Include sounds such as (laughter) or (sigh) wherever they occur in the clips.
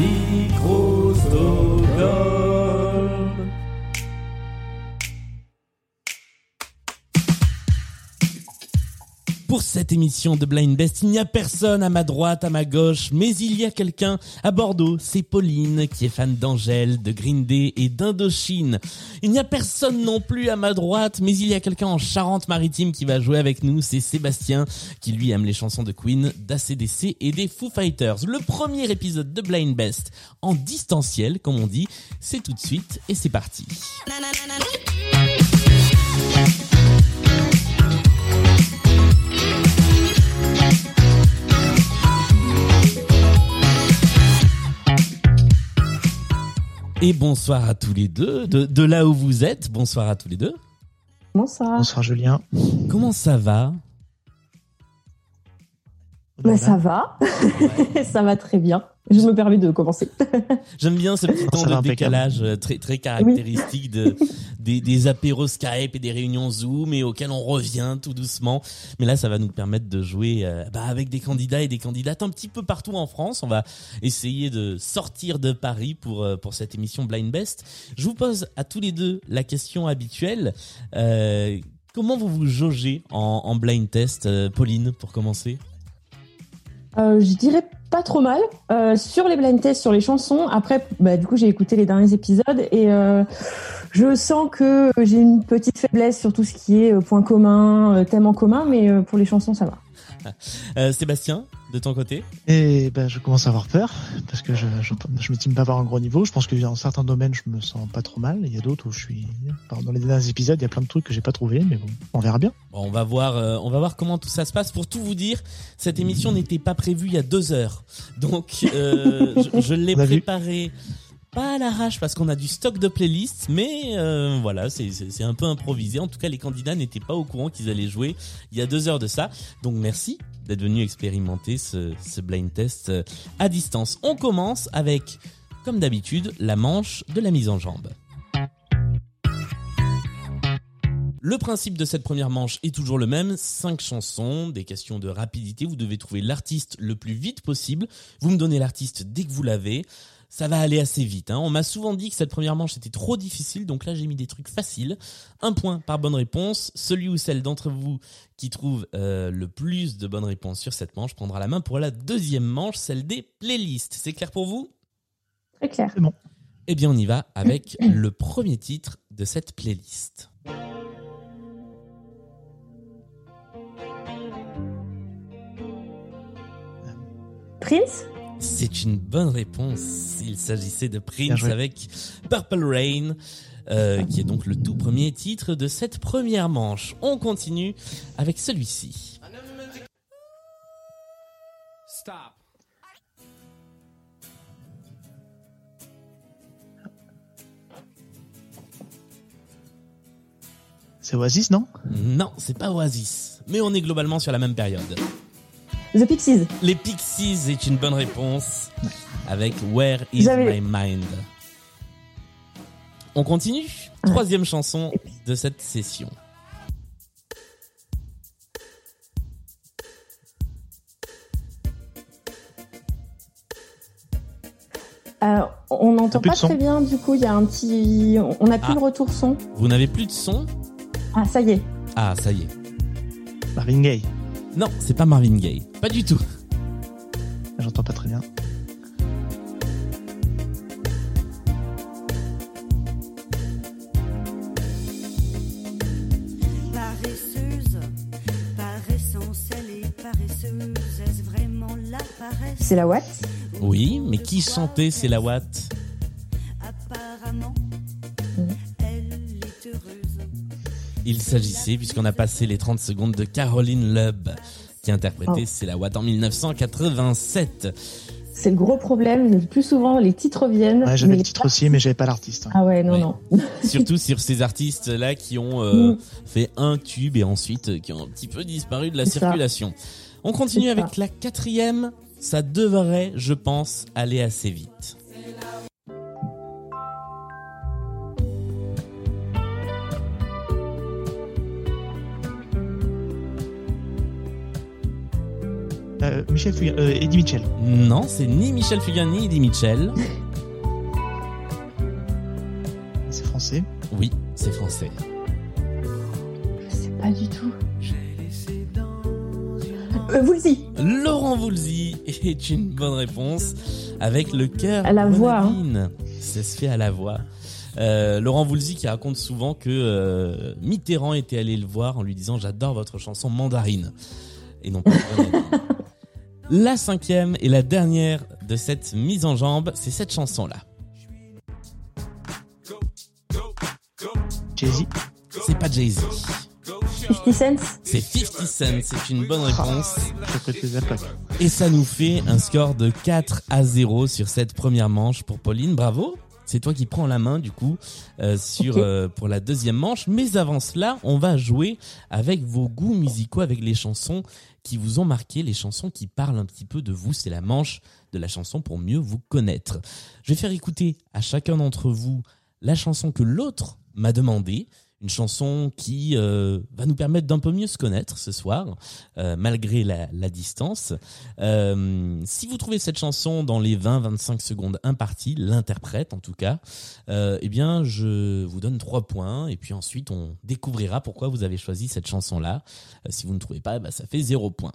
Micro-Stockholm. Pour cette émission de Blind Best, il n'y a personne à ma droite, à ma gauche, mais il y a quelqu'un à Bordeaux. C'est Pauline qui est fan d'Angèle, de Green Day et d'Indochine. Il n'y a personne non plus à ma droite, mais il y a quelqu'un en Charente-Maritime qui va jouer avec nous. C'est Sébastien qui lui aime les chansons de Queen, d'ACDC et des Foo Fighters. Le premier épisode de Blind Best en distanciel, comme on dit, c'est tout de suite et c'est parti. Et bonsoir à tous les deux, de, de là où vous êtes. Bonsoir à tous les deux. Bonsoir. Bonsoir Julien. Comment ça va? Bah, ça va. (laughs) ça va très bien. Je me permets de commencer. (laughs) J'aime bien ce petit temps Ça va de décalage euh, très très caractéristique de (laughs) des, des apéros Skype et des réunions Zoom et auxquels on revient tout doucement. Mais là, ça va nous permettre de jouer euh, bah, avec des candidats et des candidates un petit peu partout en France. On va essayer de sortir de Paris pour euh, pour cette émission Blind Best. Je vous pose à tous les deux la question habituelle. Euh, comment vous vous jaugez en, en blind test, euh, Pauline, pour commencer? Euh, je dirais pas trop mal. Euh, sur les blind tests, sur les chansons, après, bah, du coup, j'ai écouté les derniers épisodes et euh, je sens que j'ai une petite faiblesse sur tout ce qui est euh, point commun, euh, thème en commun, mais pour les chansons, ça va. (laughs) Euh, Sébastien, de ton côté Et ben, je commence à avoir peur parce que je je, je m'estime pas avoir un gros niveau. Je pense que dans certains domaines, je me sens pas trop mal. Il y a d'autres où je suis. Dans les derniers épisodes, il y a plein de trucs que j'ai pas trouvé, mais bon, on verra bien. Bon, on va voir, euh, on va voir comment tout ça se passe. Pour tout vous dire, cette émission n'était pas prévue il y a deux heures, donc euh, (laughs) je, je l'ai vu. Pas à l'arrache parce qu'on a du stock de playlists, mais euh, voilà, c'est- un peu improvisé. En tout cas, les candidats n'étaient pas au courant qu'ils allaient jouer il y a deux heures de ça. Donc merci d'être venu expérimenter ce, blind test euh, à distance. On commence avec, comme d'habitude, la manche de la mise en jambe. Le principe de cette première manche est toujours le même. Cinq chansons, des questions de rapidité. Vous devez trouver l'artiste le plus vite possible. Vous me donnez l'artiste dès que vous l'avez. Ça va aller assez vite. hein. On m'a souvent dit que cette première manche était trop difficile, donc là j'ai mis des trucs faciles. Un point par bonne réponse. Celui ou celle d'entre vous qui trouve euh, le plus de bonnes réponses sur cette manche prendra la main pour la deuxième manche, celle des playlists. C'est clair pour vous? Très clair. C'est bon. Eh bien on y va avec le premier titre de cette playlist. Prince? C'est une bonne réponse. Il s'agissait de Prince avec Purple Rain, euh, qui est donc le tout premier titre de cette première manche. On continue avec celui-ci. Stop. C'est Oasis, non? Non, c'est pas Oasis, mais on est globalement sur la même période. The Pixies. Les Pixies est une bonne réponse avec Where is my mind. On continue? Troisième chanson de cette session. Euh, on n'entend pas très bien, du coup, il y a un petit. On n'a plus Ah. le retour son. Vous n'avez plus de son? Ah, ça y est. Ah, ça y est. Marvin Gaye. Non, c'est pas Marvin Gaye. Pas du tout. J'entends pas très bien. Paresseuse, par essence, elle est paresseuse. Est-ce vraiment la paresse? C'est la Watt. Oui, mais qui chantait C'est la Watt Apparemment, elle est heureuse. Il s'agissait, puisqu'on a passé les 30 secondes, de Caroline Lubb, qui interprétait Oh. C'est la Watt en 1987. C'est le gros problème. Le plus souvent, les titres viennent. Ouais, j'avais mais le les titre aussi, mais j'avais pas l'artiste. Ah ouais, non, Ouais. non. (laughs) Surtout sur ces artistes-là qui ont euh, Mm. fait un tube et ensuite euh, qui ont un petit peu disparu de la ça. circulation. On continue ça. avec la quatrième. Ça devrait, je pense, aller assez vite. Euh, Michel Fugain, euh, Eddie Mitchell. Non, c'est ni Michel Fugain ni Eddie Mitchell. (laughs) C'est français. Oui, c'est français. Je sais pas du tout. Euh, vous le dites. Laurent Voulzy est une bonne réponse avec le cœur. À la voix, hein. Ça se fait à la voix. Euh, Laurent Voulzy qui raconte souvent que euh, Mitterrand était allé le voir en lui disant j'adore votre chanson Mandarine et non pas. (laughs) La cinquième et la dernière de cette mise en jambe, c'est cette chanson là. Jay-Z. C'est pas Jay-Z, 50 cents. c'est 50 Cent, c'est une bonne réponse. Et ça nous fait un score de 4 à 0 sur cette première manche pour Pauline. Bravo. C'est toi qui prends la main du coup euh, sur euh, pour la deuxième manche. Mais avant cela, on va jouer avec vos goûts musicaux, avec les chansons qui vous ont marqué, les chansons qui parlent un petit peu de vous. C'est la manche de la chanson pour mieux vous connaître. Je vais faire écouter à chacun d'entre vous la chanson que l'autre m'a demandé. Une chanson qui euh, va nous permettre d'un peu mieux se connaître ce soir, euh, malgré la, la distance. Euh, si vous trouvez cette chanson dans les 20-25 secondes imparties, l'interprète en tout cas, euh, eh bien je vous donne trois points et puis ensuite on découvrira pourquoi vous avez choisi cette chanson-là. Euh, si vous ne trouvez pas, bah, ça fait zéro point.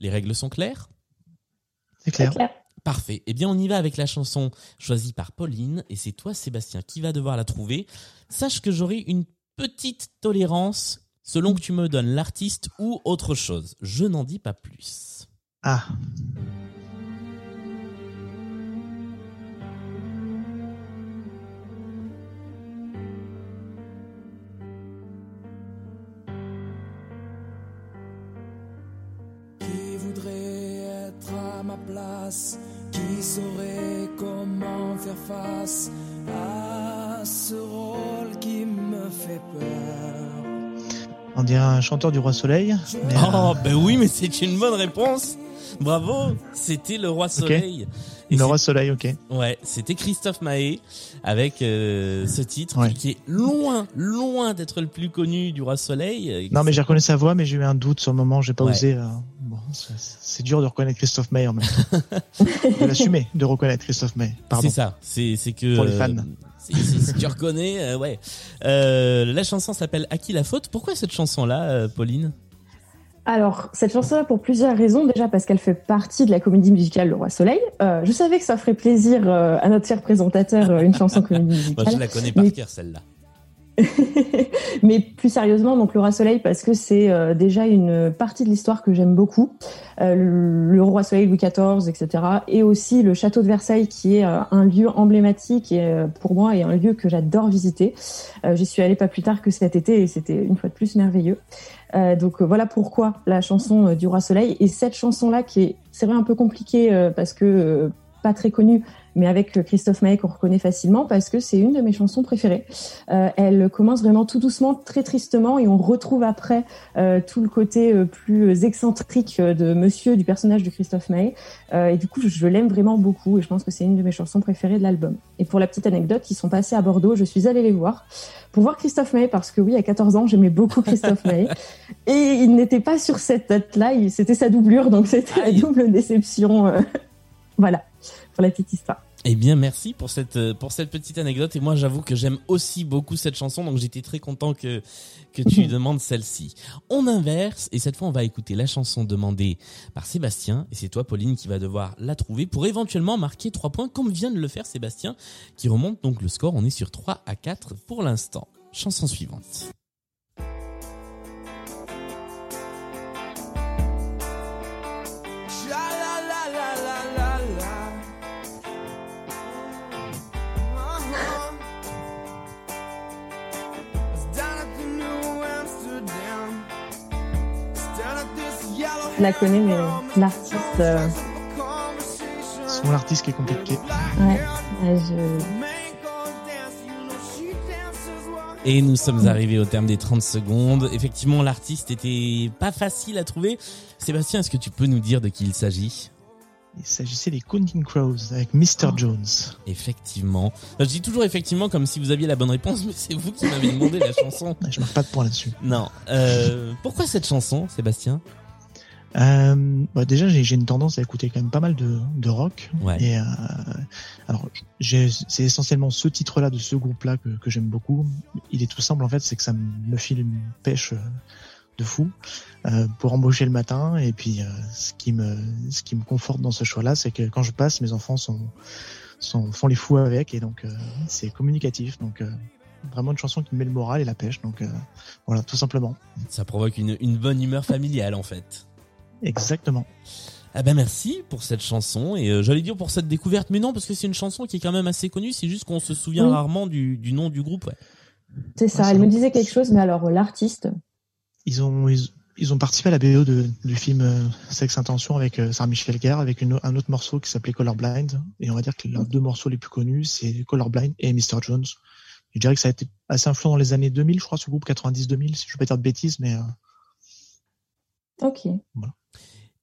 Les règles sont claires? C'est clair. Claire. Parfait. Eh bien, on y va avec la chanson choisie par Pauline et c'est toi, Sébastien, qui va devoir la trouver. Sache que j'aurai une petite tolérance selon que tu me donnes l'artiste ou autre chose. Je n'en dis pas plus. Ah. Qui voudrait être à ma place? Qui saurait comment faire face? On dirait un chanteur du Roi Soleil. Mais, euh, Oh, ben oui, mais c'est une bonne réponse. Bravo, c'était le roi soleil. Et le Roi Soleil, ok. Ouais, c'était Christophe Mahé avec euh, ce titre Ouais. qui, est loin, loin d'être le plus connu du roi soleil. Non, mais j'ai reconnu sa voix, mais j'ai eu un doute sur le moment. J'ai pas Ouais. osé. euh, c'est- dur de reconnaître Christophe May en même temps. (laughs) de l'assumer, de reconnaître Christophe May. Pardon. C'est ça, c'est que Pour les euh, fans. c'est- si tu reconnais, euh, ouais. Euh, la chanson s'appelle À qui la faute? Pourquoi cette chanson-là, euh, Pauline? Alors, cette chanson-là, pour plusieurs raisons. Déjà, parce qu'elle fait partie de la comédie musicale Le Roi Soleil. Euh, je savais que ça ferait plaisir euh, à notre cher présentateur, euh, une chanson comédie (laughs) Moi, musicale. je la connais par Mais- cœur celle-là. (laughs) Mais plus sérieusement, donc le Roi Soleil, parce que c'est euh, déjà une partie de l'histoire que j'aime beaucoup. Euh, le, Roi Soleil, Louis XIV, etc. Et aussi le château de Versailles, qui est euh, un lieu emblématique et pour moi et un lieu que j'adore visiter. J'y suis allée pas plus tard que cet été et c'était une fois de plus merveilleux. Donc voilà pourquoi la chanson du Roi Soleil. Et cette chanson-là, qui est, c'est vrai, un peu compliquée euh, parce que pas très connue, mais avec Christophe Maé qu'on reconnaît facilement parce que c'est une de mes chansons préférées. Euh, elle commence vraiment tout doucement, très tristement, et on retrouve après euh, tout le côté euh, plus excentrique de Monsieur du personnage de Christophe Maé. Et du coup, je, je l'aime vraiment beaucoup, et je pense que c'est une de mes chansons préférées de l'album. Et pour la petite anecdote, ils sont passés à Bordeaux. Je suis allée les voir pour voir Christophe Maé parce que oui, à 14 ans, j'aimais beaucoup Christophe Maé, (laughs) et il n'était pas sur cette date-là. C'était sa doublure, donc c'était la double déception. (laughs) voilà pour la petite histoire. Eh bien, merci pour cette euh, pour cette petite anecdote. Et moi, j'avoue que j'aime aussi beaucoup cette chanson, donc j'étais très content que que tu (laughs) demandes celle-ci. On inverse et cette fois, on va écouter la chanson demandée par Sébastien. Et c'est toi, Pauline, qui va devoir la trouver pour éventuellement marquer trois points, comme vient de le faire Sébastien, qui remonte donc le score. On est sur 3 à 4 pour l'instant. Chanson suivante. La connais, mais l'artiste, euh, Son l'artiste qui est compliqué. ouais, ouais, je... Et nous sommes arrivés au terme des 30 secondes. Effectivement, l'artiste était pas facile à trouver. Sébastien, est-ce que tu peux nous dire de qui il s'agit? Il s'agissait des Counting Crows avec Mr. Oh. Jones. Effectivement. Je dis toujours effectivement comme si vous aviez la bonne réponse, mais c'est vous qui m'avez demandé la chanson. (laughs) Je marque pas de point là-dessus. Non. Euh, pourquoi cette chanson, Sébastien? Euh, bah déjà, j'ai une tendance à écouter quand même pas mal de, de rock. Ouais. Et euh, alors, c'est essentiellement ce titre-là de ce groupe-là que, que j'aime beaucoup. Il est tout simple en fait, c'est que ça me file une pêche euh, de fou euh, pour embaucher le matin. Et puis, euh, ce qui me ce qui me conforte dans ce choix-là, c'est que quand je passe, mes enfants sont, sont font les fous avec, et donc euh, c'est communicatif. Donc euh, vraiment une chanson qui me met le moral et la pêche. Donc euh, voilà, tout simplement. Ça provoque une, une bonne humeur familiale en fait. Exactement. Ah ben merci pour cette chanson et euh, j'allais dire pour cette découverte mais non parce que c'est une chanson qui est quand même assez connue c'est juste qu'on se souvient Oui. rarement du, du nom du groupe ouais. C'est ça, Ouais, elle me disait quelque chose, mais alors euh, l'artiste, Ils ont ils, ils ont participé à la BO de, du film euh, Sex Intention avec euh, Sarah Michel Gellar avec une, un autre morceau qui s'appelait Colorblind et on va dire que leurs deux morceaux les plus connus c'est Colorblind et Mr Jones. Je dirais que ça a été assez influent dans les années 2000 je crois ce groupe 90-2000 si je veux pas dire de bêtises mais euh, ok.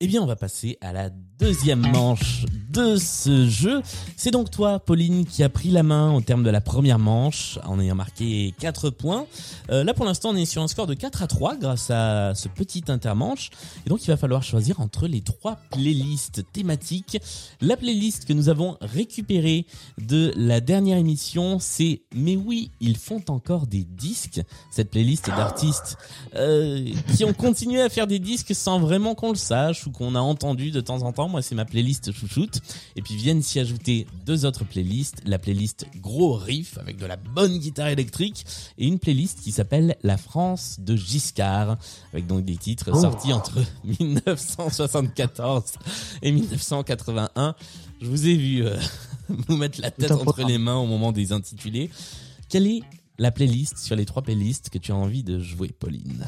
Eh bien on va passer à la deuxième manche de ce jeu. C'est donc toi Pauline qui a pris la main au terme de la première manche en ayant marqué 4 points. Euh, là pour l'instant on est sur un score de 4 à 3 grâce à ce petit intermanche et donc il va falloir choisir entre les trois playlists thématiques. La playlist que nous avons récupérée de la dernière émission, c'est Mais oui, ils font encore des disques. Cette playlist d'artistes euh, qui ont continué à faire des disques sans vraiment qu'on le sache qu'on a entendu de temps en temps. Moi, c'est ma playlist chouchoute. Et puis viennent s'y ajouter deux autres playlists. La playlist Gros Riff avec de la bonne guitare électrique et une playlist qui s'appelle La France de Giscard avec donc des titres Oh. sortis entre (laughs) 1974 et 1981. Je vous ai vu euh, (laughs) vous mettre la tête entre les mains au moment des intitulés. Quelle est la playlist sur les trois playlists que tu as envie de jouer, Pauline?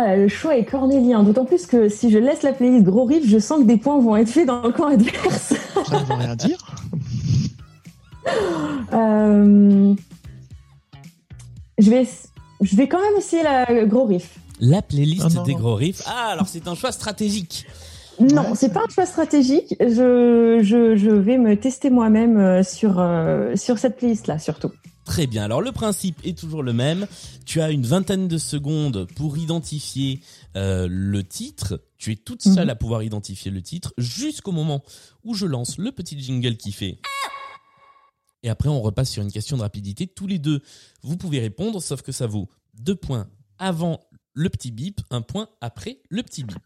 Ah, le choix est cornélien, d'autant plus que si je laisse la playlist gros riff, je sens que des points vont être faits dans le camp adverse. ça ne veut rien dire. (laughs) Euh, je, vais, je vais quand même essayer la gros riff. La playlist Ah non, des non. gros riffs. Ah, alors c'est un choix stratégique. Non, Ouais, c'est pas un choix stratégique. Je, je, je vais me tester moi-même euh, sur, euh, sur cette playlist-là, surtout. Très bien. Alors le principe est toujours le même. Tu as une vingtaine de secondes pour identifier euh, le titre. Tu es toute seule Mhm. à pouvoir identifier le titre jusqu'au moment où je lance le petit jingle qui fait. Et après, on repasse sur une question de rapidité. Tous les deux, vous pouvez répondre, sauf que ça vaut deux points avant le petit bip, un point après le petit bip.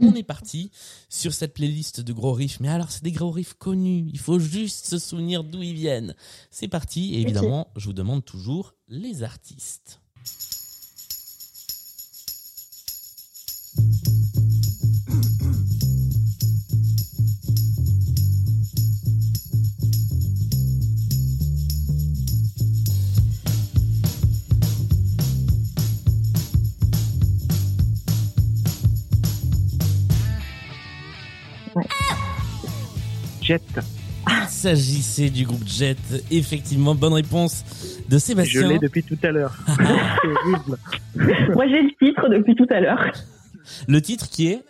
On est parti sur cette playlist de gros riffs. Mais alors, c'est des gros riffs connus. Il faut juste se souvenir d'où ils viennent. C'est parti. Et évidemment, je vous demande toujours les artistes. Jet. Il s'agissait du groupe Jet. Effectivement, bonne réponse de Je Sébastien. l'ai depuis tout à l'heure. (laughs) Moi, j'ai le titre depuis tout à l'heure. Le titre qui est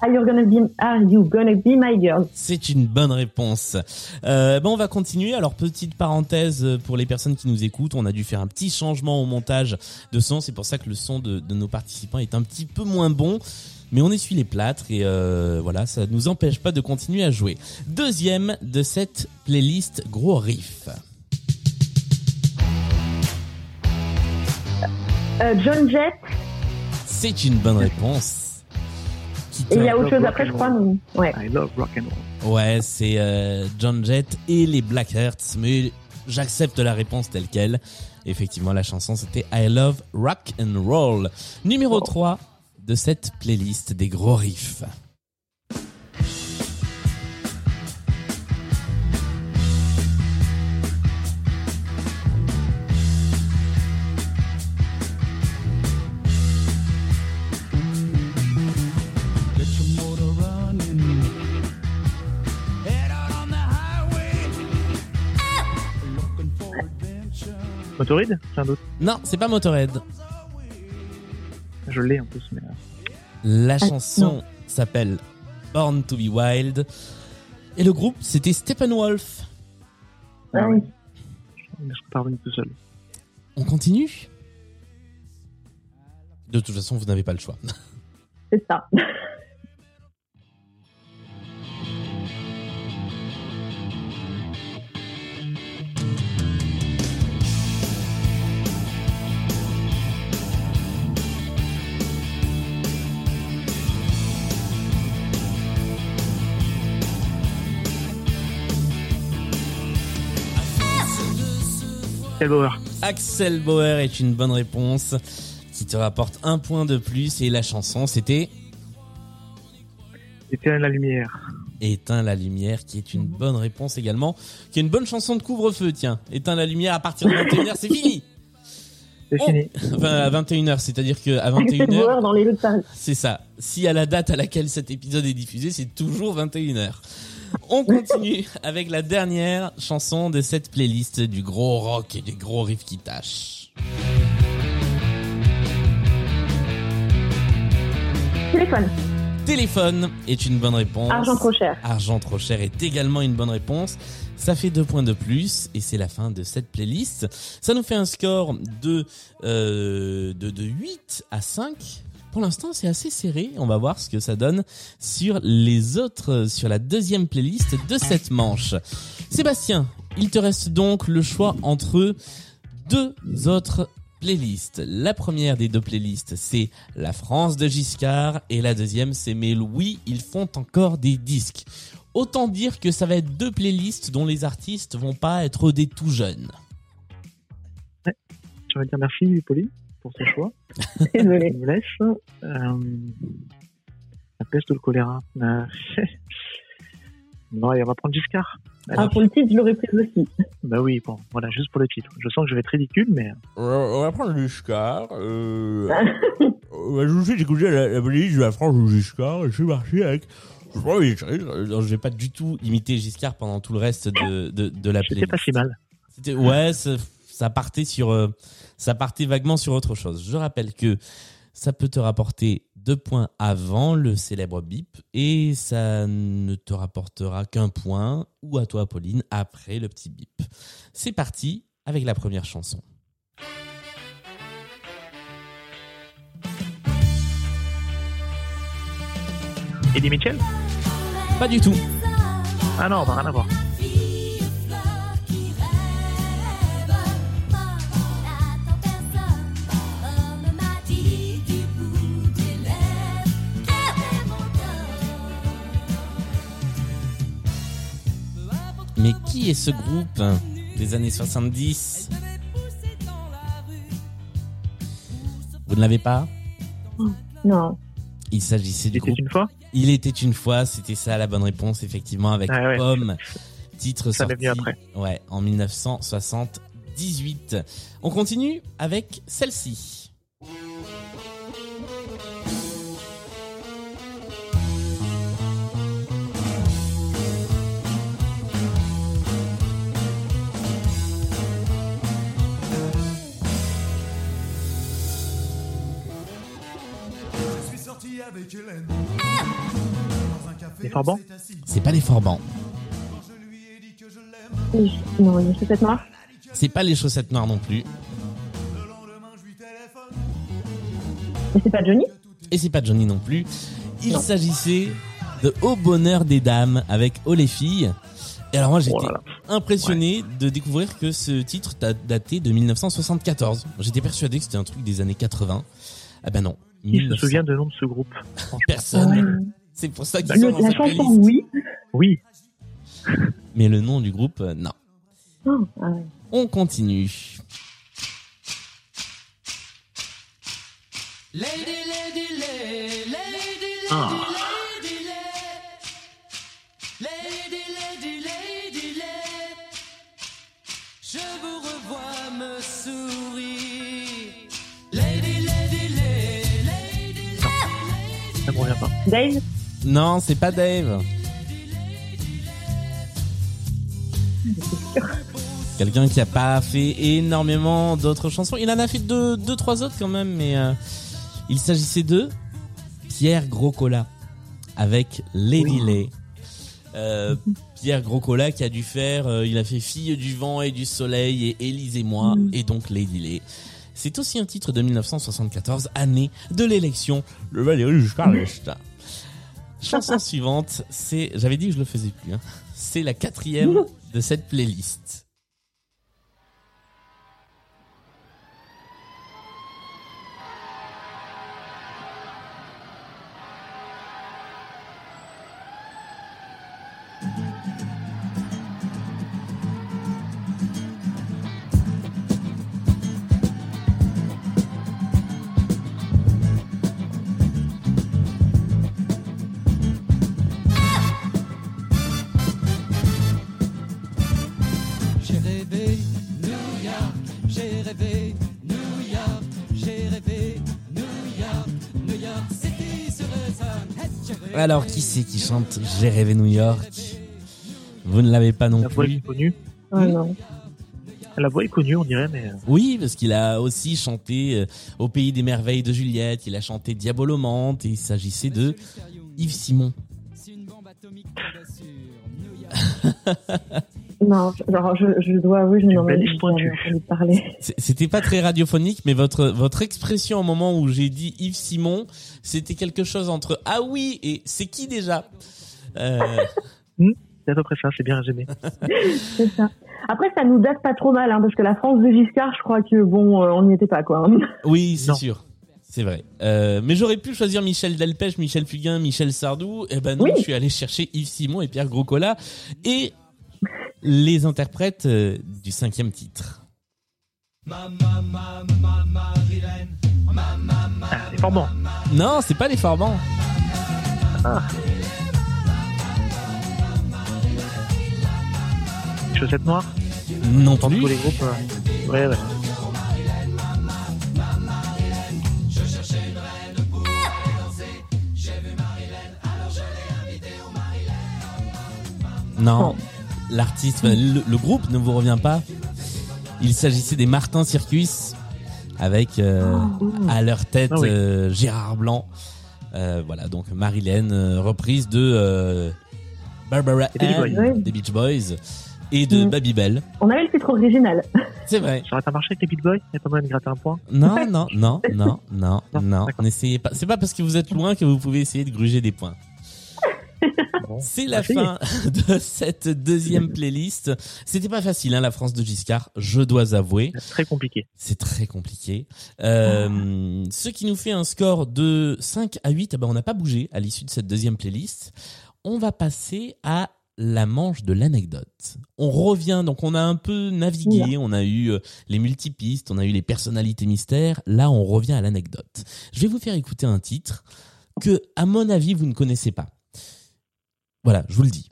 Are you gonna be, are you gonna be my girl? C'est une bonne réponse. Euh, ben on va continuer. Alors petite parenthèse pour les personnes qui nous écoutent, on a dû faire un petit changement au montage de son. C'est pour ça que le son de, de nos participants est un petit peu moins bon. Mais on essuie les plâtres et euh, voilà, ça nous empêche pas de continuer à jouer. Deuxième de cette playlist gros riff. Euh, John Jett. C'est une bonne réponse. Et il y a I autre love chose rock après, and je crois. roll. mais- Ouais. I love rock and roll. Ouais, c'est euh, John Jett et les Blackhearts, mais j'accepte la réponse telle quelle. Effectivement, la chanson c'était I Love Rock and Roll. Numéro 3 de cette playlist des gros riffs. Adventure. Motorhead un autre. Non, c'est pas Motorhead. Je l'ai en plus, mais. euh, La chanson s'appelle Born to be Wild. Et le groupe, c'était Steppenwolf. Ah Ah oui. Je suis pas revenu tout seul. On continue? De toute façon, vous n'avez pas le choix. C'est ça. (laughs) Axel Bauer. Axel Bauer est une bonne réponse qui te rapporte un point de plus et la chanson c'était Éteins la lumière. Éteins la lumière qui est une bonne réponse également, qui est une bonne chanson de couvre-feu tiens. Éteins la lumière à partir de 21h, c'est fini. C'est Oh. fini. Enfin à 21h, c'est-à-dire que à Axel 21h, Bauer dans les c'est ça. Si à la date à laquelle cet épisode est diffusé, c'est toujours 21h. On continue avec la dernière chanson de cette playlist du gros rock et des gros riffs qui tâchent. Téléphone. Téléphone est une bonne réponse. Argent trop cher. Argent trop cher est également une bonne réponse. Ça fait deux points de plus et c'est la fin de cette playlist. Ça nous fait un score de, euh, de, de 8 à 5. Pour l'instant, c'est assez serré. On va voir ce que ça donne sur les autres, sur la deuxième playlist de cette manche. Sébastien, il te reste donc le choix entre deux autres playlists. La première des deux playlists, c'est La France de Giscard et la deuxième, c'est Mais Louis, ils font encore des disques. Autant dire que ça va être deux playlists dont les artistes vont pas être des tout jeunes. Je vais dire merci, Pauline, pour ce choix. (laughs) Désolé. Je me laisse. Euh, la peste ou le choléra Euh, (laughs) Non, et on va prendre Giscard. Ah, pour le titre, je l'aurais pris aussi. Bah oui, bon, voilà, juste pour le titre. Je sens que je vais être ridicule, mais on va prendre Giscard. Euh... je sais, j'ai écouté la, la playlist de La France de Giscard et je suis parti avec... Je vais pas du tout imiter Giscard pendant tout le reste de, de, de la c'était pas si mal. Ouais, ça, ça partait sur euh, ça partait vaguement sur autre chose. Je rappelle que ça peut te rapporter deux points avant le célèbre bip et ça ne te rapportera qu'un point ou à toi Pauline après le petit bip. C'est parti avec la première chanson. Eddie Mitchell? Pas du tout. Ah non, rien à voir. Qui est ce groupe des années 70 Vous ne l'avez pas? Non. Il s'agissait du groupe une fois? Il était une fois, c'était ça la bonne réponse, effectivement, avec Ah ouais. Pomme, titre Ça sorti après. Ouais, en 1978. On continue avec celle-ci. Les Forbans. C'est pas les Forbans, Non, a chaussettes noires. c'est pas les chaussettes noires non plus. Et c'est pas Johnny et c'est pas Johnny non plus. Il Non. s'agissait de Au bonheur des dames avec Oh les filles. Et alors moi j'étais Oh là là. impressionné de découvrir que ce titre datait de 1974. J'étais persuadé que c'était un truc des années 80. Ah ben non. Qui se 1900. souvient de nom de ce groupe (laughs) Personne. C'est pour ça qu'ils Le- sont dans La cette chanson, playlist. oui. Oui, (laughs) Mais le nom du groupe, euh, non. Oh, ah ouais. On continue. Ah. Dave Non, c'est pas Dave. Quelqu'un qui a pas fait énormément d'autres chansons. Il en a fait deux, deux trois autres quand même, mais euh, il s'agissait de Pierre Groscola avec Lady Lay. Euh, Pierre Groscola qui a dû faire, euh, il a fait Fille du vent et du soleil et Élise et moi et donc Lady Lay. C'est aussi un titre de 1974, année de l'élection de Valéry Giscard d'Estaing. Chanson (laughs) suivante, c'est, j'avais dit que je le faisais plus, hein. c'est la quatrième de cette playlist. Rêvé New York, j'ai rêvé New York, New York City sur le sun. Hey, j'ai rêvé Alors, qui c'est qui chante J'ai rêvé New York? Vous ne l'avez pas non La voix plus est connue. Ah non. La voix est connue, on dirait, mais euh, Oui, parce qu'il a aussi chanté euh, Au pays des merveilles de Juliette, il a chanté Diabolomante, et il s'agissait de Yves Simon. Si une bombe atomique tombait sur New York. (laughs) Non, je- alors je, je dois avouer, je n'en ai entendu parler. (laughs) C'était pas très radiophonique, mais votre votre expression au moment où j'ai dit Yves Simon, c'était quelque chose entre ah oui et c'est qui déjà? Euh, c'est à peu près ça, c'est bien résumé. (laughs) C'est ça. Après, ça nous date pas trop mal, hein, parce que la France de Giscard, je crois que bon, euh, on n'y était pas, quoi. (laughs) Oui, c'est sûr. C'est vrai. Euh, mais j'aurais pu choisir Michel Delpech, Michel Fugain, Michel Sardou. Eh ben non, Oui. je suis allé chercher Yves Simon et Pierre Groscola et les interprètes euh, du cinquième titre. Ah, les Forbans. Non, c'est pas les Forbans. Chaussettes noires. Non plus. tous les groupes. euh, Ouais, ouais. Non. L'artiste, enfin, le, le groupe ne vous revient pas. Il s'agissait des Martin Circus avec euh, à leur tête Ah oui. euh, Gérard Blanc. Euh, voilà, donc Marilyn, euh, reprise de euh, Barbara Des Beach Ann Boys. des Beach Boys et de Mm. Babybel. On avait le titre original. (laughs) C'est vrai. Ça aurait pas marché avec les Beat Boys Il y a pas moyen de gratter un point Non, non, non, non, non, Non. N'essayez pas. C'est pas parce que vous êtes loin que vous pouvez essayer de gruger des points. Bon. C'est la fin (laughs) de cette deuxième playlist. C'était pas facile, hein, la France de Giscard, je dois avouer. C'est Très compliqué. C'est très compliqué. Euh, Ce qui nous fait un score de 5 à 8. Ah ben, on n'a pas bougé à l'issue de cette deuxième playlist. On va passer à la manche de l'anecdote. On revient, donc on a un peu navigué, on a eu euh, les multipistes, on a eu les personnalités mystères. Là, on revient à l'anecdote. Je vais vous faire écouter un titre que, à mon avis, vous ne connaissez pas. Voilà, je vous le dis.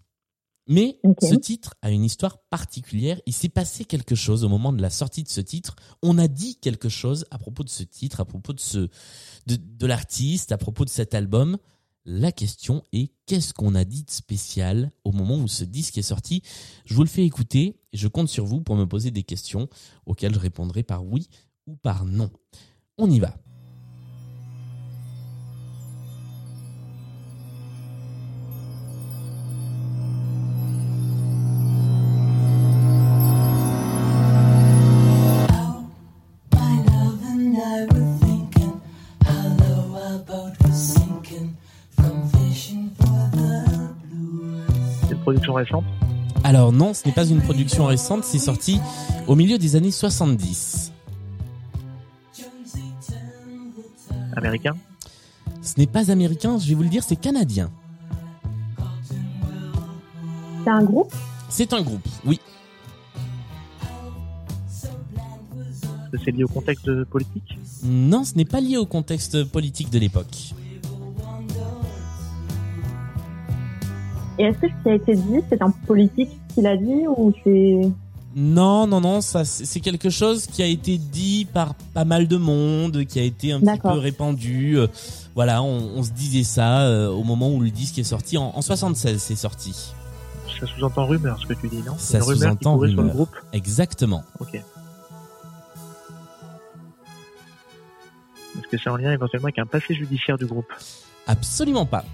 Mais ce titre a une histoire particulière. Il s'est passé quelque chose au moment de la sortie de ce titre. On a dit quelque chose à propos de ce titre, à propos de ce, de, de l'artiste, à propos de cet album. La question est qu'est-ce qu'on a dit de spécial au moment où ce disque est sorti? Je vous le fais écouter et je compte sur vous pour me poser des questions auxquelles je répondrai par oui ou par non. On y va. Récente. Alors non, ce n'est pas une production récente, c'est sorti au milieu des années 70. Américain. Ce n'est pas américain, je vais vous le dire, c'est canadien. C'est un groupe C'est un groupe, oui. Est-ce que c'est lié au contexte politique? Non, ce n'est pas lié au contexte politique de l'époque. Et est-ce que ce qui a été dit, c'est un politique qui l'a dit ou c'est... Non, non, non, ça c'est quelque chose qui a été dit par pas mal de monde, qui a été un petit peu répandu. Euh, Voilà, on, on se disait ça euh, au moment où le disque est sorti. En, en 76, c'est sorti. Ça sous-entend rumeur, ce que tu dis, non? Ça rumeur sous-entend courait sur le rumeur. groupe? Exactement. Ok. Est-ce que c'est en lien éventuellement avec un passé judiciaire du groupe? Absolument pas.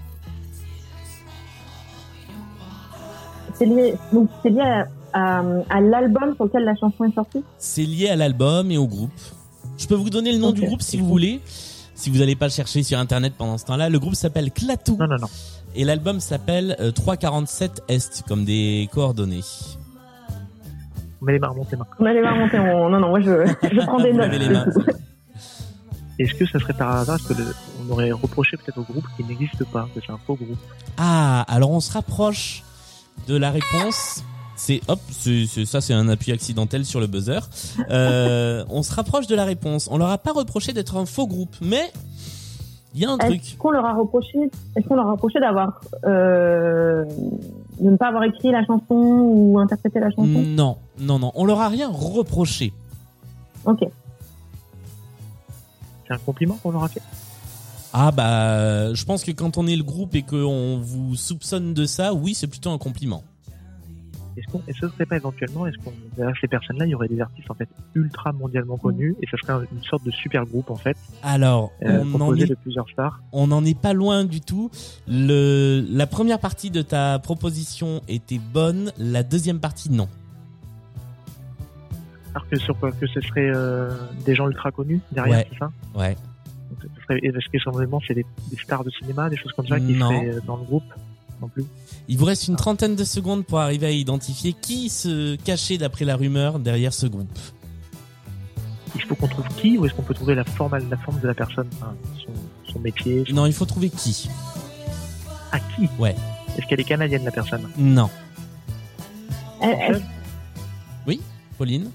C'est lié, donc c'est lié à, à- à l'album sur lequel la chanson est sortie? C'est lié à l'album et au groupe. Je peux vous donner le nom du groupe si vous voulez. Si vous n'allez pas le chercher sur internet pendant ce temps-là, le groupe s'appelle Clatou Non, non, non. et l'album s'appelle euh, 347 Est comme des coordonnées. On met les mains, remontez les mains. On allait voir monter. On... Non, non, moi je, je prends des notes. les mains. Est-ce que ça serait par hasard que le- on aurait reproché peut-être au groupe qui n'existe pas, que c'est un faux groupe? Ah, alors on se rapproche de la réponse. C'est hop, ça c'est un appui accidentel sur le buzzer. Euh, (laughs) on se rapproche de la réponse. On leur a pas reproché d'être un faux groupe, mais il y a un truc. qu'on leur a reproché, est-ce qu'on leur a reproché d'avoir, euh, de ne pas avoir écrit la chanson ou interprété la chanson? Non, non, non, on leur a rien reproché. Ok. C'est un compliment qu'on leur a fait? Ah bah, je pense que quand on est le groupe et qu'on vous soupçonne de ça, oui, c'est plutôt un compliment. Est-ce qu'on, est-ce que ce serait pas éventuellement, est-ce qu'on, derrière ces personnes-là, il y aurait des artistes en fait ultra mondialement connus et ça serait un- une sorte de super groupe en fait, Alors, euh, on en est de plusieurs stars. on n'en est pas loin du tout. Le, la première partie de ta proposition était bonne, la deuxième partie non. Alors que sur quoi que ce serait euh, des gens ultra connus derrière, Ouais. c'est ça? Ouais. Est-ce que c'est des, des stars de cinéma, des choses comme ça qui seraient euh, dans le groupe non plus Il vous reste une trentaine de secondes pour arriver à identifier qui se cachait d'après la rumeur derrière ce groupe. Il faut qu'on trouve qui ou est-ce qu'on peut trouver la forme, la forme de la personne, son, son métier, son- Non, il faut trouver qui. à qui? Ouais. Est-ce qu'elle est canadienne la personne? Non. Est-ce Pauline?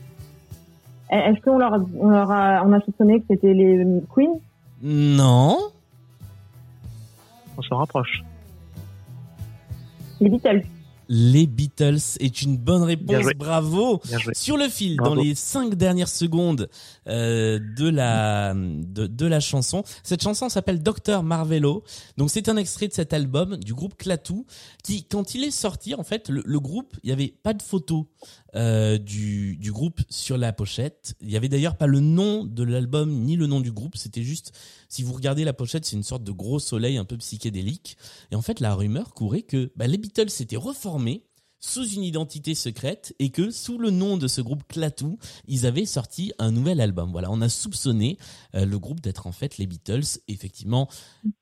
est-ce qu'on leur, on leur a, on a soupçonné que c'était les Queens? Non. On s'en rapproche. Les Beatles Les Beatles est une bonne réponse, bravo. Bien. Sur le fil, Bravo. dans les cinq dernières secondes euh, de la de, de la chanson, cette chanson s'appelle Docteur Marvelo. Donc c'est un extrait de cet album du groupe Clatou, qui quand il est sorti, en fait, le, le groupe, il y avait pas de photo euh, du du groupe sur la pochette. Il y avait d'ailleurs pas le nom de l'album ni le nom du groupe. C'était juste, si vous regardez la pochette, c'est une sorte de gros soleil un peu psychédélique. Et en fait, la rumeur courait que bah, les Beatles s'étaient reformés sous une identité secrète et que sous le nom de ce groupe Clatou, ils avaient sorti un nouvel album. Voilà, on a soupçonné euh, le groupe d'être en fait les Beatles. Effectivement,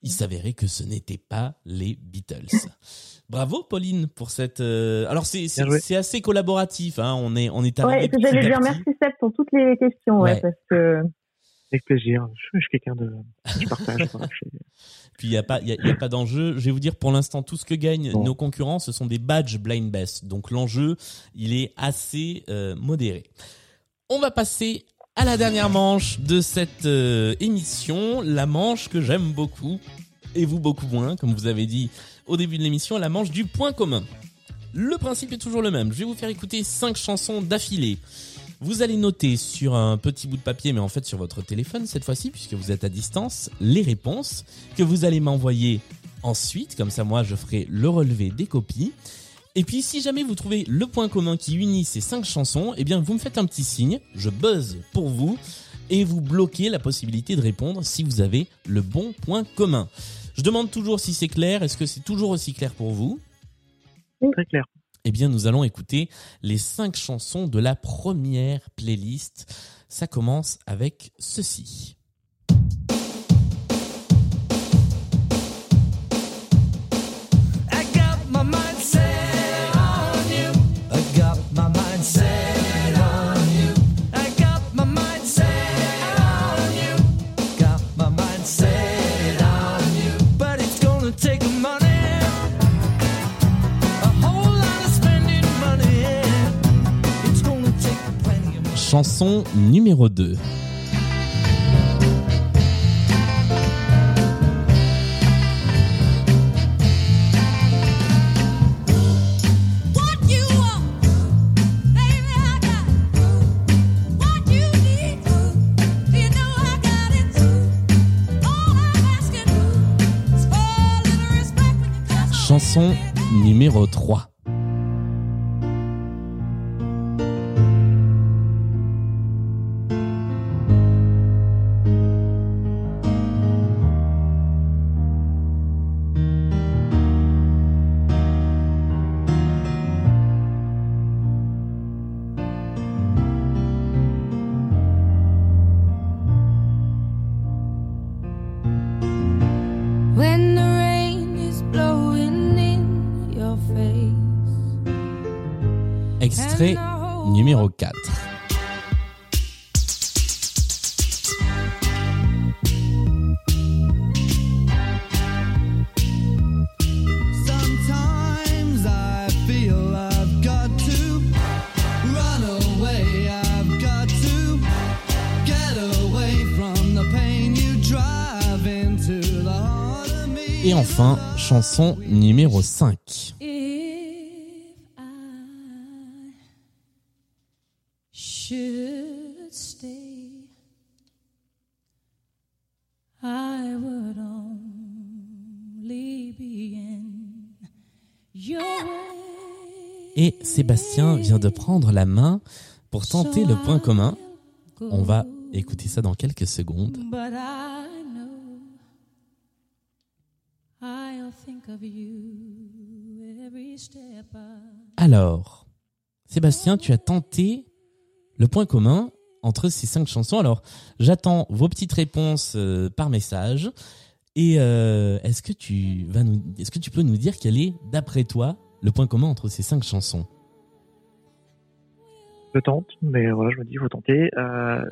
il s'avérait que ce n'était pas les Beatles. (laughs) Bravo Pauline pour cette. euh, Alors c'est assez collaboratif. Hein. On est on est Ouais, arrivé et que j'allais dire merci Seb pour toutes les questions, ouais, Ouais. parce que Avec plaisir. Je, suis quelqu'un de, je partage. quoi. (laughs) Puis il y a pas il y a, il y a pas d'enjeu. Je vais vous dire pour l'instant tout ce que gagnent Bon. nos concurrents, ce sont des badges blind best. Donc l'enjeu, il est assez euh, modéré. On va passer à la dernière manche de cette euh, émission, la manche que j'aime beaucoup et vous beaucoup moins, comme vous avez dit au début de l'émission, la manche du point commun. Le principe est toujours le même. Je vais vous faire écouter cinq chansons d'affilée. Vous allez noter sur un petit bout de papier, mais en fait sur votre téléphone cette fois-ci, puisque vous êtes à distance, les réponses que vous allez m'envoyer ensuite. Comme ça, moi, je ferai le relevé des copies. Et puis, si jamais vous trouvez le point commun qui unit ces cinq chansons, eh bien, vous me faites un petit signe, je buzz pour vous, et vous bloquez la possibilité de répondre si vous avez le bon point commun. Je demande toujours si c'est clair. Est-ce que c'est toujours aussi clair pour vous? Très clair. Eh bien, nous allons écouter les cinq chansons de la première playlist. Ça commence avec ceci. You pass on Chanson numéro 3. Heart of me. Et enfin, chanson numéro 5. Sébastien vient de prendre la main pour tenter le point commun. On va écouter ça dans quelques secondes. Alors, Sébastien, tu as tenté le point commun entre ces cinq chansons. Alors, j'attends vos petites réponses euh, par message. Et euh, est-ce que tu vas nous, est-ce que tu peux nous dire quel est, d'après toi, le point commun entre ces cinq chansons? Je tente, mais voilà, je me dis, il faut tenter. Euh,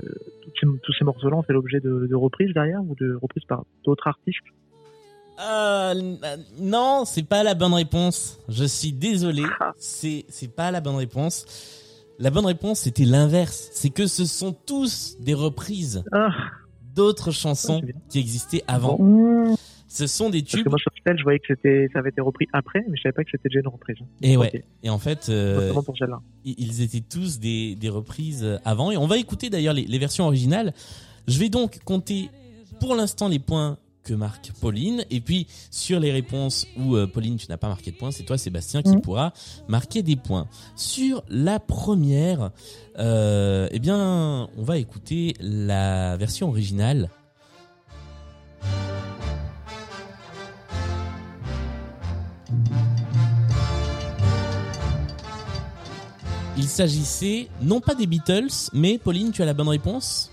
tous ces, tous ces morceaux-là, c'est l'objet de, de reprises derrière ou de reprises par d'autres artistes? Euh, non, c'est pas la bonne réponse. Je suis désolé. C'est c'est pas la bonne réponse. La bonne réponse c'était l'inverse. C'est que ce sont tous des reprises d'autres chansons qui existaient avant. Ce sont des Parce que tubes. moi, sur Stel, je voyais que c'était, ça avait été repris après, mais je savais pas que c'était déjà une reprise. Et ouais. Et en fait, euh, pour ils étaient tous des, des reprises euh, avant. Et on va écouter d'ailleurs les, les versions originales. Je vais donc compter pour l'instant les points que marque Pauline. Et puis sur les réponses où euh, Pauline, tu n'as pas marqué de points, c'est toi Sébastien qui pourra marquer des points. Sur la première, euh, eh bien, on va écouter la version originale. Il s'agissait non pas des Beatles, mais Pauline, tu as la bonne réponse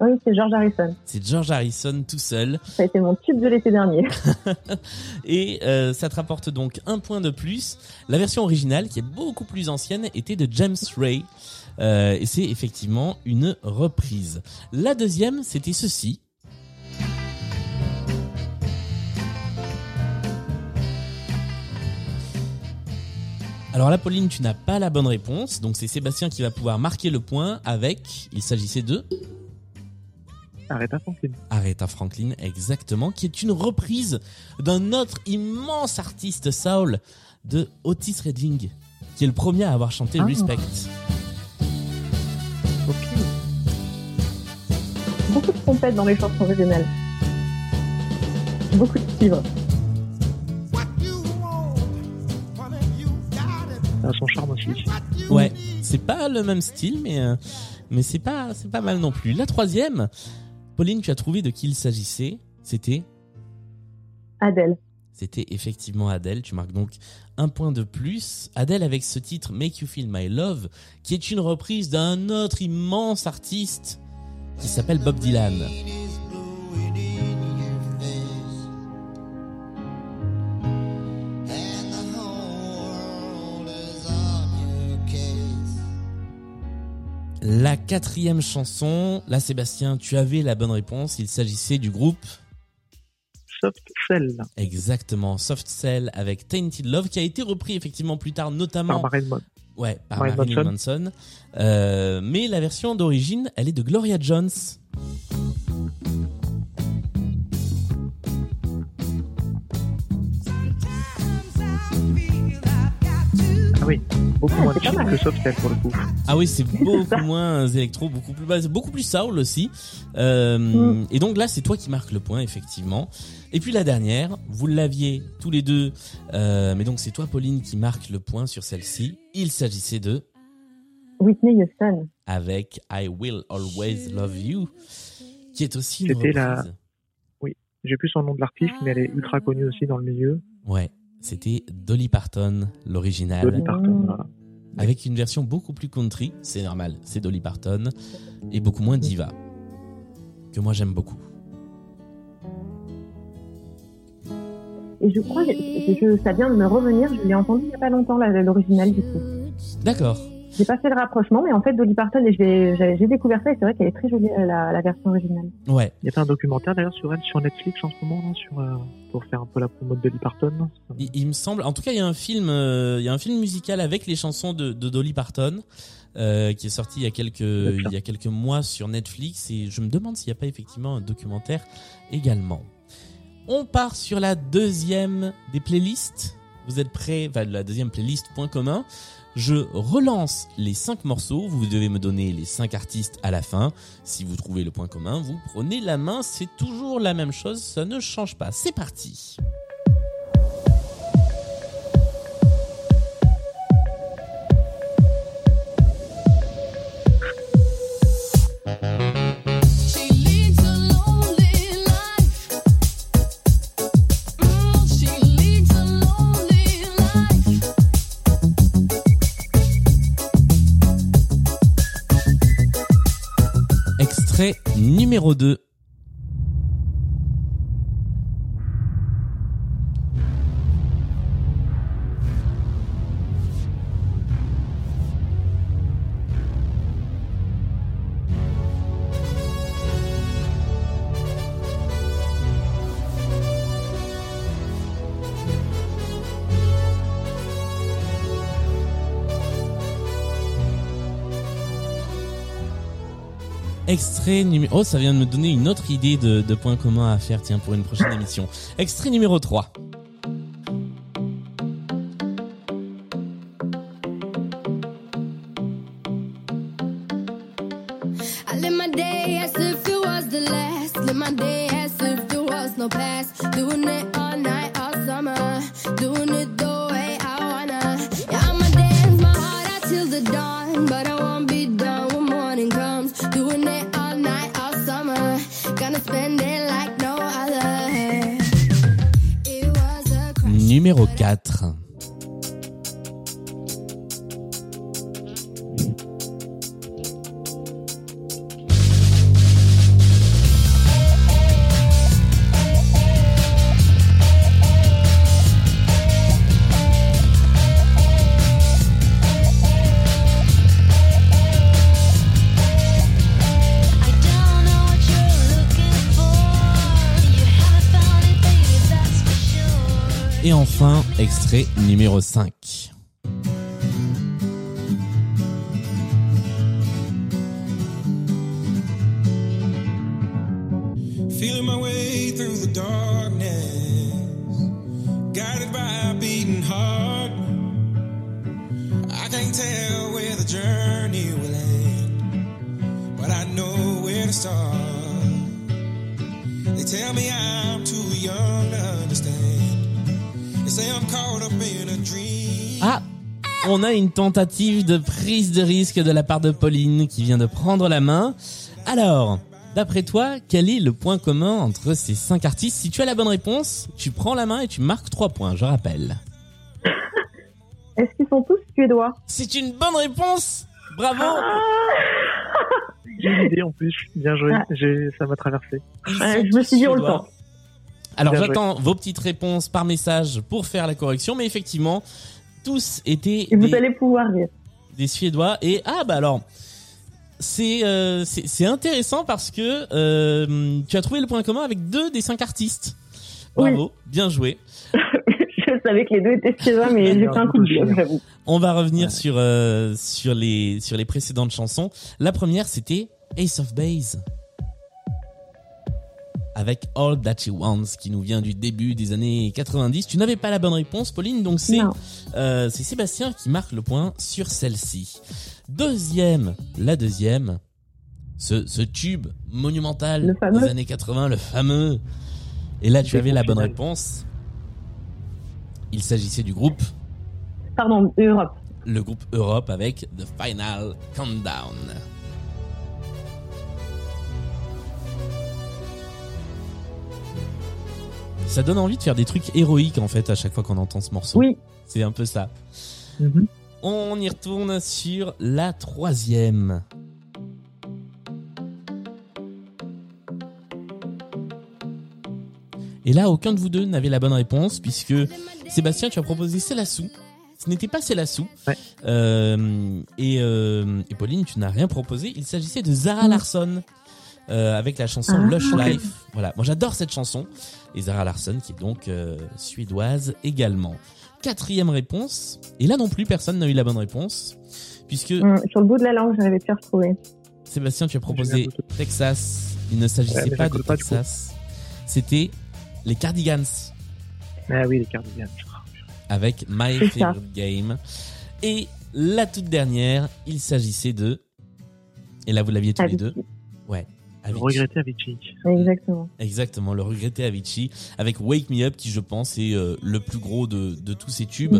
Oui, c'est George Harrison. C'est George Harrison tout seul. Ça a été mon tube de l'été dernier. (laughs) (laughs) Et euh, ça te rapporte donc un point de plus. La version originale, qui est beaucoup plus ancienne, était de James Ray. Euh, et c'est effectivement une reprise. La deuxième, c'était ceci. Alors là, Pauline, tu n'as pas la bonne réponse. Donc c'est Sébastien qui va pouvoir marquer le point avec... Il s'agissait de... Aretha Franklin. Aretha Franklin, exactement, qui est une reprise d'un autre immense artiste soul de Otis Redding, qui est le premier à avoir chanté Ah. Respect. Beaucoup de trompettes dans les chansons originales. Beaucoup de cuivre. Ça a son charme aussi. Ouais, c'est pas le même style, mais euh, mais c'est pas c'est pas mal non plus. La troisième, Pauline, tu as trouvé de qui il s'agissait C'était Adèle. C'était effectivement Adele. Tu marques donc un point de plus. Adele avec ce titre Make You Feel My Love, qui est une reprise d'un autre immense artiste qui s'appelle Bob Dylan. La quatrième chanson, là Sébastien, tu avais la bonne réponse. Il s'agissait du groupe Soft Cell. Exactement, Soft Cell avec Tainted Love qui a été repris effectivement plus tard, notamment Par Marilyn ouais, par Marilyn Marilyn Manson. Manson. Euh, mais la version d'origine, elle est de Gloria Jones. Oui, beaucoup Ah, moins chill que pour le coup. Ah oui, c'est (laughs) beaucoup moins électro, beaucoup plus bas, beaucoup plus soul aussi. Euh, Mm. Et donc là, c'est toi qui marques le point, effectivement. Et puis la dernière, vous l'aviez tous les deux, euh, mais donc c'est toi, Pauline, qui marque le point sur celle-ci. Il s'agissait de Whitney Houston. avec I Will Always Love You, qui est aussi une C'était la- reprise. Oui, j'ai plus son nom de l'artiste, mais elle est ultra connue aussi dans le milieu. Ouais, c'était Dolly Parton, l'original. Dolly Parton, voilà. Avec une version beaucoup plus country, c'est normal, c'est Dolly Parton, et beaucoup moins diva, que moi j'aime beaucoup. Et je crois que je- ça vient de me revenir. Je l'ai entendu il n'y a pas longtemps, l'original du coup. D'accord. J'ai pas fait le rapprochement, mais en fait, Dolly Parton, j'ai découvert ça et c'est vrai qu'elle est très jolie, la, la version originale. Ouais. Il y a pas un documentaire d'ailleurs sur elle sur Netflix en ce moment là, sur euh, pour faire un peu la promo de Dolly Parton. Il, il me semble, en tout cas, il y a un film, euh, il y a un film musical avec les chansons de, de Dolly Parton. euh, qui est sorti il y a quelques il y a quelques mois sur Netflix et je me demande s'il n'y a pas effectivement un documentaire également. On part sur la deuxième des playlists. Vous êtes prêts? Enfin, la deuxième playlist point commun. Je relance les cinq morceaux. Vous devez me donner les cinq artistes à la fin. Si vous trouvez le point commun, vous prenez la main. C'est toujours la même chose. Ça ne change pas. C'est parti. Extrait numéro 2. Extrait numéro... Oh, ça vient de me donner une autre idée de, de point commun à faire, tiens, pour une prochaine émission. Extrait numéro 3. Et enfin, extrait numéro 5. Feeling my way through the darkness, guided by a beating heart. I can't tell where the journey will end, but I know where to start. They tell me I'm too young Ah On a une tentative de prise de risque de la part de Pauline qui vient de prendre la main. Alors, d'après toi, quel est le point commun entre ces cinq artistes? Si tu as la bonne réponse, tu prends la main et tu marques 3 points, je rappelle. (laughs) Est-ce qu'ils sont tous suédois? C'est une bonne réponse Bravo J'ai une idée en plus. Bien joué. Ah. Ça m'a traversé. Ouais, je me suis dit, on le Suédois. Alors Bien j'attends vos petites réponses par message pour faire la correction, mais effectivement, tous étaient Et vous des, allez pouvoir dire. des Suédois. Et ah bah alors, c'est euh, c'est c'est intéressant parce que euh, tu as trouvé le point commun avec deux des cinq artistes. Bravo, bien joué. (laughs) je savais que les deux étaient suédois, mais j'ai fait un coup de j'avoue. On va revenir sur euh, sur les sur les précédentes chansons. La première c'était Ace of Base avec All That She Wants qui nous vient du début des années 90. Tu n'avais pas la bonne réponse Pauline donc c'est euh, c'est Sébastien qui marque le point sur celle-ci. Deuxième, la deuxième ce ce tube monumental des années 80, le fameux. Et là tu avais la bonne réponse. Il s'agissait du groupe Pardon, Europe. le groupe Europe avec The Final Countdown. Ça donne envie de faire des trucs héroïques en fait à chaque fois qu'on entend ce morceau. Oui. C'est un peu ça. Mhm. On y retourne sur la troisième. Et là, aucun de vous deux n'avait la bonne réponse puisque Sébastien, tu as proposé Célassou Ce n'était pas Célassou. Ouais. Euh, et, euh, et Pauline, tu n'as rien proposé. Il s'agissait de Zara Larsson euh, avec la chanson Ah, Lush. Life. Voilà, moi j'adore cette chanson. Et Zara Larsson qui est donc euh, suédoise également. Quatrième réponse. Et là non plus, personne n'a eu la bonne réponse. Puisque Hum, Sur le bout de la langue, j'arrivais plus à retrouver. Sébastien, tu as proposé. Texas. Il ne s'agissait Ouais, pas de pas. Texas. C'était les Cardigans Ah oui, les Cardigans. avec My ça. Favorite Game. Et la toute dernière, il s'agissait de. Et là, vous l'aviez tous les deux. Avicii. Regretter Avicii. Exactement. Exactement, le regretté Avicii avec Wake Me Up qui, je pense, est euh, le plus gros de, de tous ces tubes.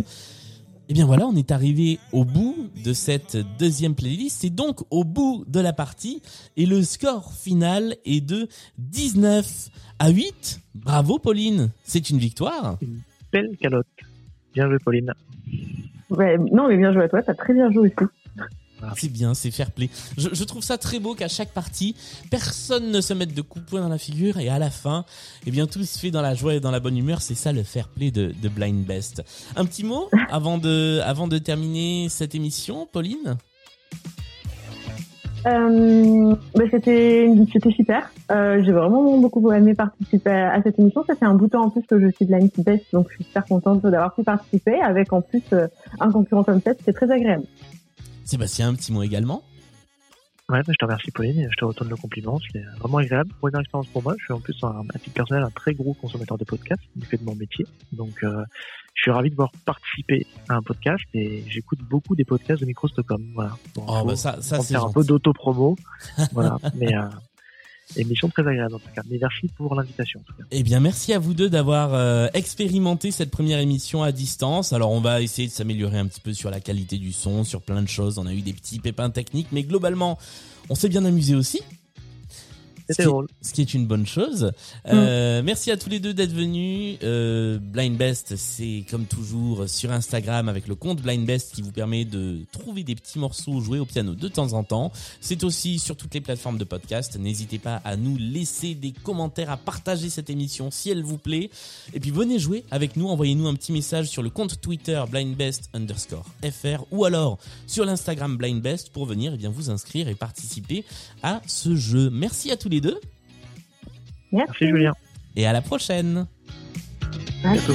Et bien voilà, on est arrivé au bout de cette deuxième playlist et donc au bout de la partie. Et le score final est de 19 à 8. Bravo Pauline, c'est une victoire. Belle calotte. Bien joué, Pauline. Ouais, non, mais bien joué à toi, t'as très bien joué aussi. C'est bien, c'est fair play. Je, je trouve ça très beau qu'à chaque partie, personne ne se mette de coups de poing dans la figure et à la fin, eh bien tout se fait dans la joie et dans la bonne humeur. C'est ça le fair play de, de Blind Best. Un petit mot (laughs) avant de, avant de terminer cette émission, Pauline? Euh, bah, c'était c'était super. Euh, J'ai vraiment beaucoup aimé participer à, cette émission. Ça fait un bout de temps en plus que je suis Blind Best, donc je suis super contente d'avoir pu participer avec en plus euh, un concurrent comme ça. C'était très agréable. Sébastien, un petit mot également Ouais, bah, je te remercie, Pauline. Je te retourne le compliment. C'est vraiment agréable. Une expérience pour moi, je suis en plus, un, à titre personnel, un très gros consommateur de podcasts, du fait de mon métier. Donc, euh, je suis ravi de pouvoir participer à un podcast et j'écoute beaucoup des podcasts de Micro Stockholm. Voilà. Pour Oh, bah ça, ça c'est un peu d'auto-promo. voilà. (laughs) Mais, euh, émission très agréable en tout cas. Mais merci pour l'invitation. Eh bien, merci à vous deux d'avoir euh, expérimenté cette première émission à distance. Alors, on va essayer de s'améliorer un petit peu sur la qualité du son, sur plein de choses. On a eu des petits pépins techniques, mais globalement, on s'est bien amusé aussi. Ce C'était drôle. ce qui est une bonne chose. Mm. Euh, Merci à tous les deux d'être venus. Euh, Blind Best, c'est comme toujours sur Instagram avec le compte Blind Best qui vous permet de trouver des petits morceaux joués au piano de temps en temps. C'est aussi sur toutes les plateformes de podcast. N'hésitez pas à nous laisser des commentaires, à partager cette émission si elle vous plaît. Et puis venez jouer avec nous. Envoyez-nous un petit message sur le compte Twitter blindbest underscore fr ou alors sur l'Instagram Blind Best pour venir eh bien, vous inscrire et participer à ce jeu. Merci à tous les deux Merci. Julien. et à la prochaine. Merci.